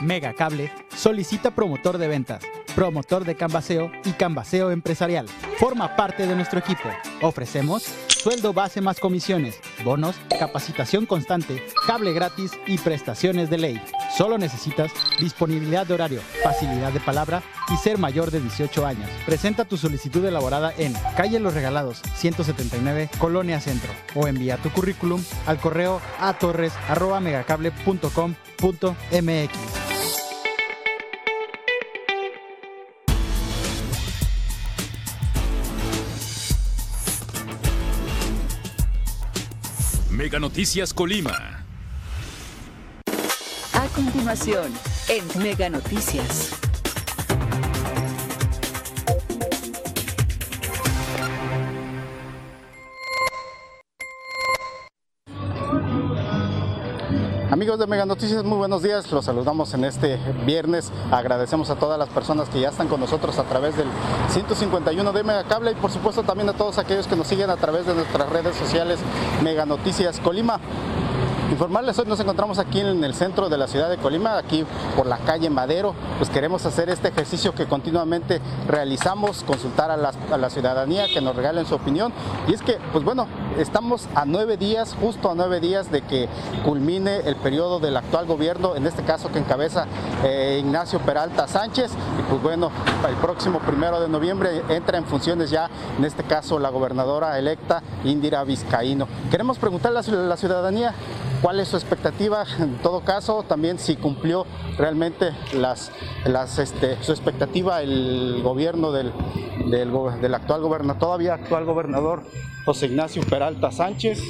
Mega Cable solicita promotor de ventas, promotor de canvaseo y canvaseo empresarial. Forma parte de nuestro equipo. Ofrecemos sueldo base más comisiones, bonos, capacitación constante, cable gratis y prestaciones de ley. Solo necesitas disponibilidad de horario, facilidad de palabra y ser mayor de 18 años. Presenta tu solicitud elaborada en Calle Los Regalados, 179, Colonia Centro, o envía tu currículum al correo a Mega Noticias Colima. A continuación, en Mega Noticias. Amigos de Mega Noticias, muy buenos días. Los saludamos en este viernes. Agradecemos a todas las personas que ya están con nosotros a través del 151 de Mega Cable y por supuesto también a todos aquellos que nos siguen a través de nuestras redes sociales Mega Noticias Colima. Informarles, hoy nos encontramos aquí en el centro de la ciudad de Colima, aquí por la calle Madero, pues queremos hacer este ejercicio que continuamente realizamos, consultar a la, a la ciudadanía, que nos regalen su opinión. Y es que, pues bueno, estamos a nueve días, justo a nueve días de que culmine el periodo del actual gobierno, en este caso que encabeza eh, Ignacio Peralta Sánchez, y pues bueno, el próximo primero de noviembre entra en funciones ya, en este caso, la gobernadora electa Indira Vizcaíno. Queremos preguntarle a la ciudadanía cuál es su expectativa, en todo caso, también si cumplió realmente las, las, este, su expectativa el gobierno del, del, del actual gobernador, todavía actual gobernador José Ignacio Peralta Sánchez.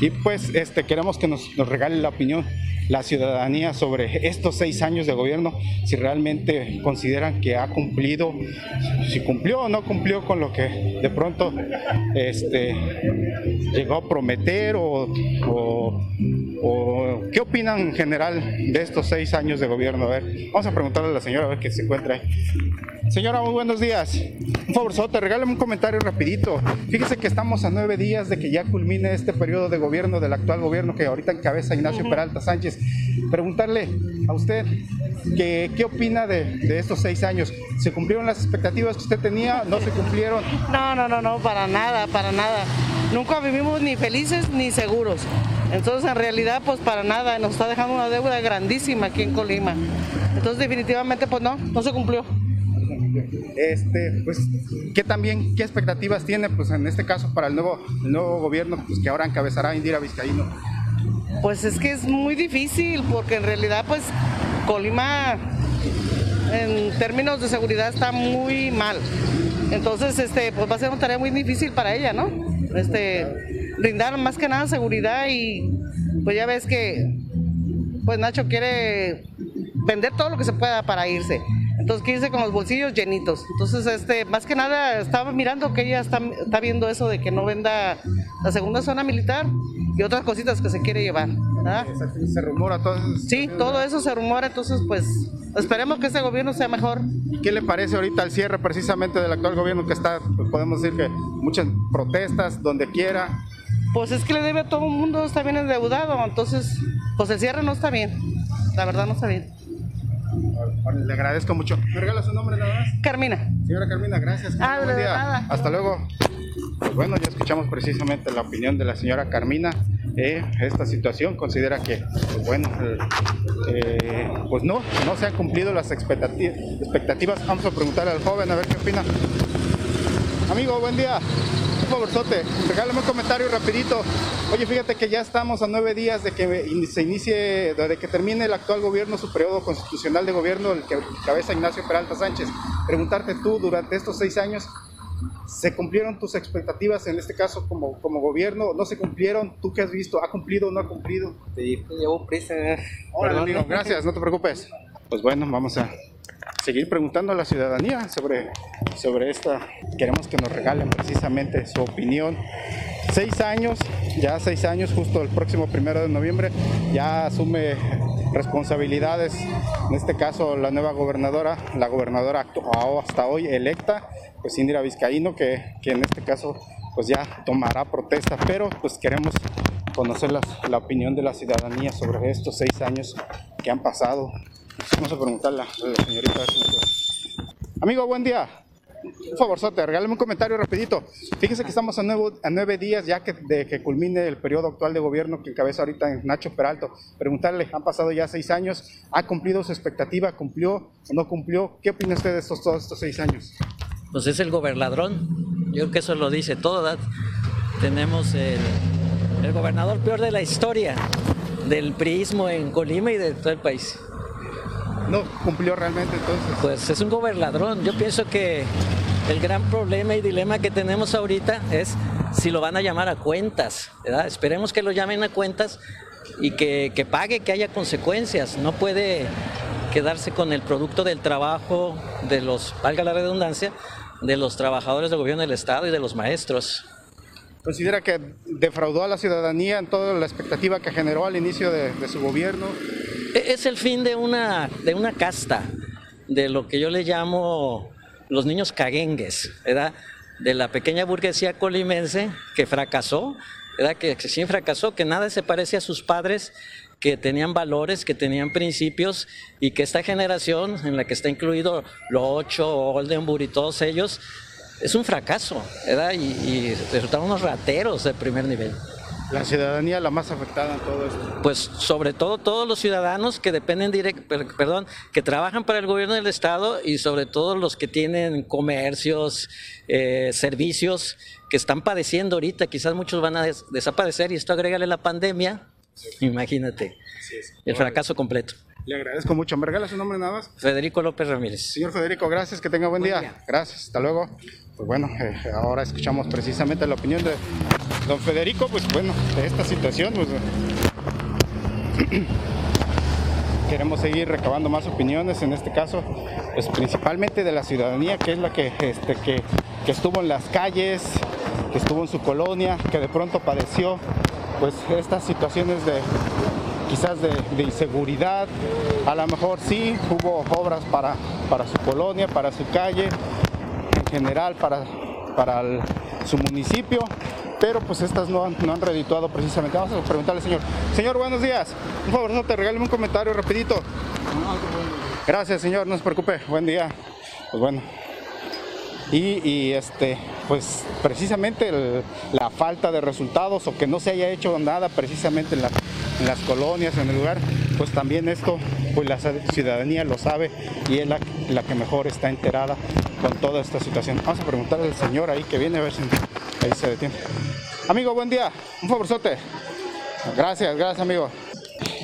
Y pues este, queremos que nos, nos regale la opinión la ciudadanía sobre estos seis años de gobierno, si realmente consideran que ha cumplido, si cumplió o no cumplió con lo que de pronto este, llegó a prometer o, o qué opinan en general de estos seis años de gobierno. A ver, vamos a preguntarle a la señora a ver qué se encuentra ahí. Señora, muy buenos días. Un favorzote, regálame un comentario rapidito. Fíjese que estamos a nueve días de que ya culmine este periodo de gobierno del actual gobierno que ahorita encabeza Ignacio Peralta Sánchez. Preguntarle a usted que, qué opina de, de estos seis años. ¿Se cumplieron las expectativas que usted tenía? ¿No se cumplieron? No, no, no, no, para nada, para nada. Nunca vivimos ni felices ni seguros. Entonces, en realidad, pues para nada, nos está dejando una deuda grandísima aquí en Colima. Entonces, definitivamente, pues no, no se cumplió. Este, pues, ¿qué también, qué expectativas tiene, pues, en este caso para el nuevo, el nuevo gobierno, pues, que ahora encabezará Indira Vizcaíno? Pues es que es muy difícil, porque en realidad, pues, Colima, en términos de seguridad, está muy mal. Entonces, este, pues va a ser una tarea muy difícil para ella, ¿no? Este, brindar más que nada seguridad y pues ya ves que pues Nacho quiere vender todo lo que se pueda para irse. Entonces quiere irse con los bolsillos llenitos. Entonces, este, más que nada, estaba mirando que ella está, está viendo eso de que no venda la segunda zona militar y otras cositas que se quiere llevar. ¿verdad? Se rumora todo eso. Sí, todo eso se rumora, entonces pues esperemos que este gobierno sea mejor. ¿Qué le parece ahorita el cierre precisamente del actual gobierno que está, podemos decir que muchas protestas donde quiera? Pues es que le debe a todo el mundo, está bien endeudado, entonces pues el cierre no está bien, la verdad no está bien. Le agradezco mucho. ¿Me regala su nombre nada más? Carmina. Señora Carmina, gracias. Ah, Buen de día. nada. Hasta luego. Pues bueno, ya escuchamos precisamente la opinión de la señora Carmina. Eh, esta situación considera que, pues bueno, eh, pues no, no se han cumplido las expectati- expectativas. Vamos a preguntarle al joven a ver qué opina. Amigo, buen día. Favorzote, regálame un comentario rapidito. Oye, fíjate que ya estamos a nueve días de que se inicie, de que termine el actual gobierno, su periodo constitucional de gobierno, el que cabeza Ignacio Peralta Sánchez. Preguntarte tú, durante estos seis años, ¿se cumplieron tus expectativas en este caso como, como gobierno? ¿No se cumplieron? ¿Tú qué has visto? ¿Ha cumplido o no ha cumplido? Sí, llevo prisa. Perdón. amigo, gracias, no te preocupes. Pues bueno, vamos a seguir preguntando a la ciudadanía sobre, sobre esta. Queremos que nos regalen precisamente su opinión. Seis años, ya seis años, justo el próximo primero de noviembre, ya asume responsabilidades, en este caso la nueva gobernadora, la gobernadora actu- hasta hoy electa, pues Indira Vizcaíno, que, que en este caso pues ya tomará protesta, pero pues queremos conocer la opinión de la ciudadanía sobre estos seis años que han pasado. Vamos a preguntarle a la señorita. Amigo, buen día. Un favor, Sote, regálame un comentario rapidito. Fíjese que estamos a nueve, días ya que, de que culmine el periodo actual de gobierno que encabeza ahorita Nacho Peralto. Preguntarle, han pasado ya seis años, ¿ha cumplido su expectativa? ¿Cumplió o no cumplió? ¿Qué opina usted de estos, todos estos seis años? Pues es el gobernadrón. Yo creo que eso lo dice todo. Tenemos el, el gobernador peor de la historia del priismo en Colima y de todo el país. No cumplió realmente entonces. Pues es un gobernadrón. Yo pienso que el gran problema y dilema que tenemos ahorita es si lo van a llamar a cuentas. ¿verdad? Esperemos que lo llamen a cuentas y que, que pague, que haya consecuencias. No puede quedarse con el producto del trabajo de los, valga la redundancia, de los trabajadores del gobierno del Estado y de los maestros. ¿Considera que defraudó a la ciudadanía en toda la expectativa que generó al inicio de, de su gobierno? Es el fin de una, de una casta, de lo que yo le llamo los niños caguengues, ¿verdad? De la pequeña burguesía colimense que fracasó, ¿verdad? Que, que sí fracasó, que nada se parece a sus padres, que tenían valores, que tenían principios y que esta generación, en la que está incluido Locho, Oldenburg y todos ellos, es un fracaso, ¿verdad? Y, y resultaron unos rateros de primer nivel. La ciudadanía la más afectada en todo esto. pues sobre todo todos los ciudadanos que dependen direct, per- perdón, que trabajan para el gobierno del estado y sobre todo los que tienen comercios, eh, servicios que están padeciendo ahorita, quizás muchos van a des- desaparecer y esto agrégale la pandemia, imagínate, el fracaso completo. Le agradezco mucho. ¿Me regala su nombre nada más? Federico López Ramírez. Señor Federico, gracias, que tenga buen, día. Gracias, hasta luego. Pues bueno, eh, ahora escuchamos precisamente la opinión de don Federico, pues bueno, de esta situación, pues queremos seguir recabando más opiniones, en este caso, pues principalmente de la ciudadanía, que es la que, este, que, que estuvo en las calles, que estuvo en su colonia, que de pronto padeció pues estas situaciones de quizás de, inseguridad, a lo mejor sí hubo obras para, para su colonia, para su calle, en general para, para su municipio, pero pues estas no han, no han redituado precisamente. Vamos a preguntarle, señor. Señor, buenos días. Un favor, no te regáleme un comentario rapidito. Gracias, señor, no se preocupe. Buen día. Pues bueno. Y, y, este, pues precisamente la falta de resultados o que no se haya hecho nada precisamente en, la- en las colonias, en el lugar, pues también esto, pues la ciudadanía lo sabe y es la, la que mejor está enterada con toda esta situación. Vamos a preguntarle al señor ahí que viene a ver si ahí se detiene. Amigo, buen día. Un favorzote. Gracias, gracias amigo.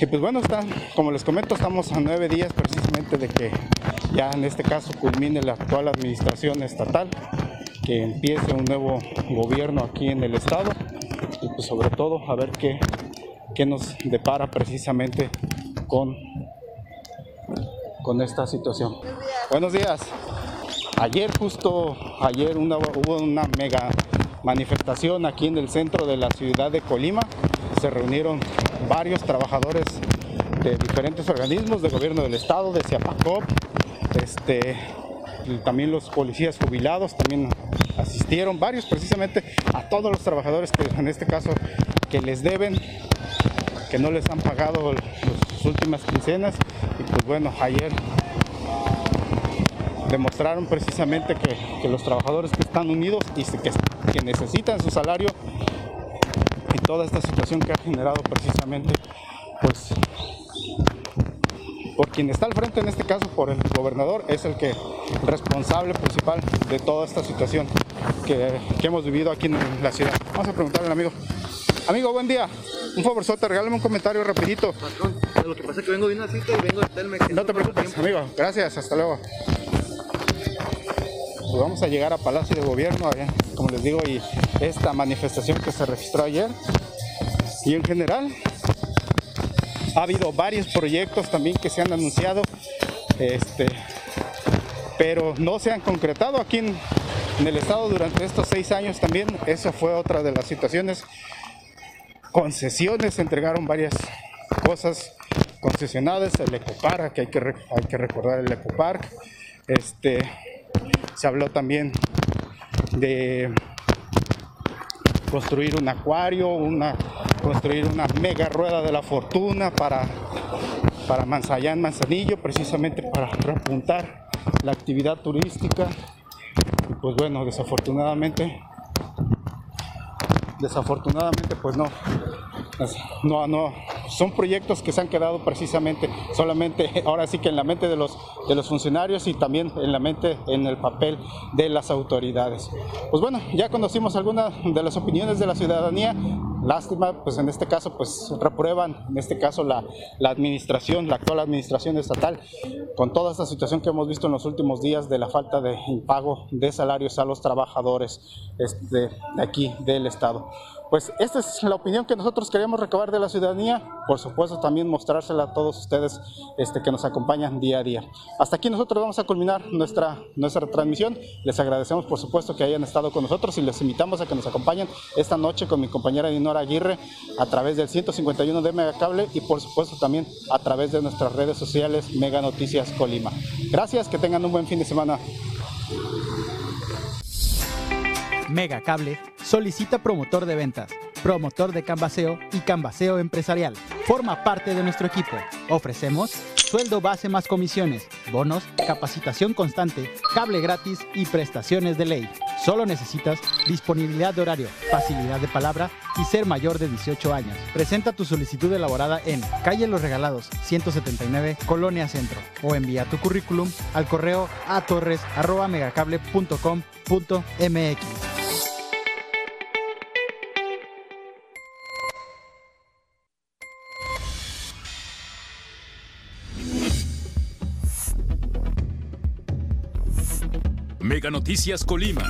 Y pues bueno, está, como les comento, estamos a nueve días precisamente de que ya en este caso culmine la actual administración estatal, que empiece un nuevo gobierno aquí en el estado y pues sobre todo a ver qué, qué nos depara precisamente con, con esta situación. Buenos días. Ayer justo, ayer hubo una mega manifestación aquí en el centro de la ciudad de Colima. Se reunieron varios trabajadores de diferentes organismos del gobierno del estado, de Ciapacop, este, también los policías jubilados también asistieron, varios precisamente a todos los trabajadores que en este caso que les deben, que no les han pagado las últimas quincenas y pues bueno, ayer demostraron precisamente que, que los trabajadores que están unidos y que, que necesitan su salario y toda esta situación que ha generado precisamente pues por quien está al frente en este caso por el gobernador es el que responsable principal de toda esta situación que, que hemos vivido aquí en la ciudad. Vamos a preguntarle al amigo. Amigo, buen día. Un favor, regálame un comentario rapidito. Lo que pasa es que vengo de una cita y vengo de Telmex. No te preocupes, amigo. Gracias, hasta luego. Pues vamos a llegar a Palacio de Gobierno, como les digo, y esta manifestación que se registró ayer. Y en general, ha habido varios proyectos también que se han anunciado, este, pero no se han concretado aquí en, el estado durante estos seis años también. Esa fue otra de las situaciones. Concesiones, se entregaron varias cosas concesionadas, el Ecopark, que hay que, hay que recordar el Ecopark. Este, se habló también de construir un acuario, una, construir una mega rueda de la fortuna para, para Manzanillo, precisamente para repuntar la actividad turística. Y pues bueno, desafortunadamente, desafortunadamente pues no, no, no, son proyectos que se han quedado precisamente solamente ahora sí que en la mente de los, de los funcionarios y también en la mente, en el papel de las autoridades. Pues bueno, ya conocimos algunas de las opiniones de la ciudadanía. Lástima, pues en este caso, pues reprueban, en este caso la, la administración, la actual administración estatal, con toda esta situación que hemos visto en los últimos días de la falta de impago de salarios a los trabajadores este, de aquí del Estado. Pues esta es la opinión que nosotros queremos recabar de la ciudadanía, por supuesto también mostrársela a todos ustedes este, que nos acompañan día a día. Hasta aquí nosotros vamos a culminar nuestra, nuestra transmisión. Les agradecemos por supuesto que hayan estado con nosotros y les invitamos a que nos acompañen esta noche con mi compañera Dinora Aguirre a través del 151 de Megacable y por supuesto también a través de nuestras redes sociales Mega Noticias Colima. Gracias, que tengan un buen fin de semana. Mega Cable solicita promotor de ventas, promotor de canvaseo y canvaseo empresarial. Forma parte de nuestro equipo. Ofrecemos sueldo base más comisiones, bonos, capacitación constante, cable gratis y prestaciones de ley. Solo necesitas disponibilidad de horario, facilidad de palabra y ser mayor de 18 años. Presenta tu solicitud elaborada en Calle Los Regalados, 179, Colonia Centro, o envía tu currículum al correo a Noticias Colima.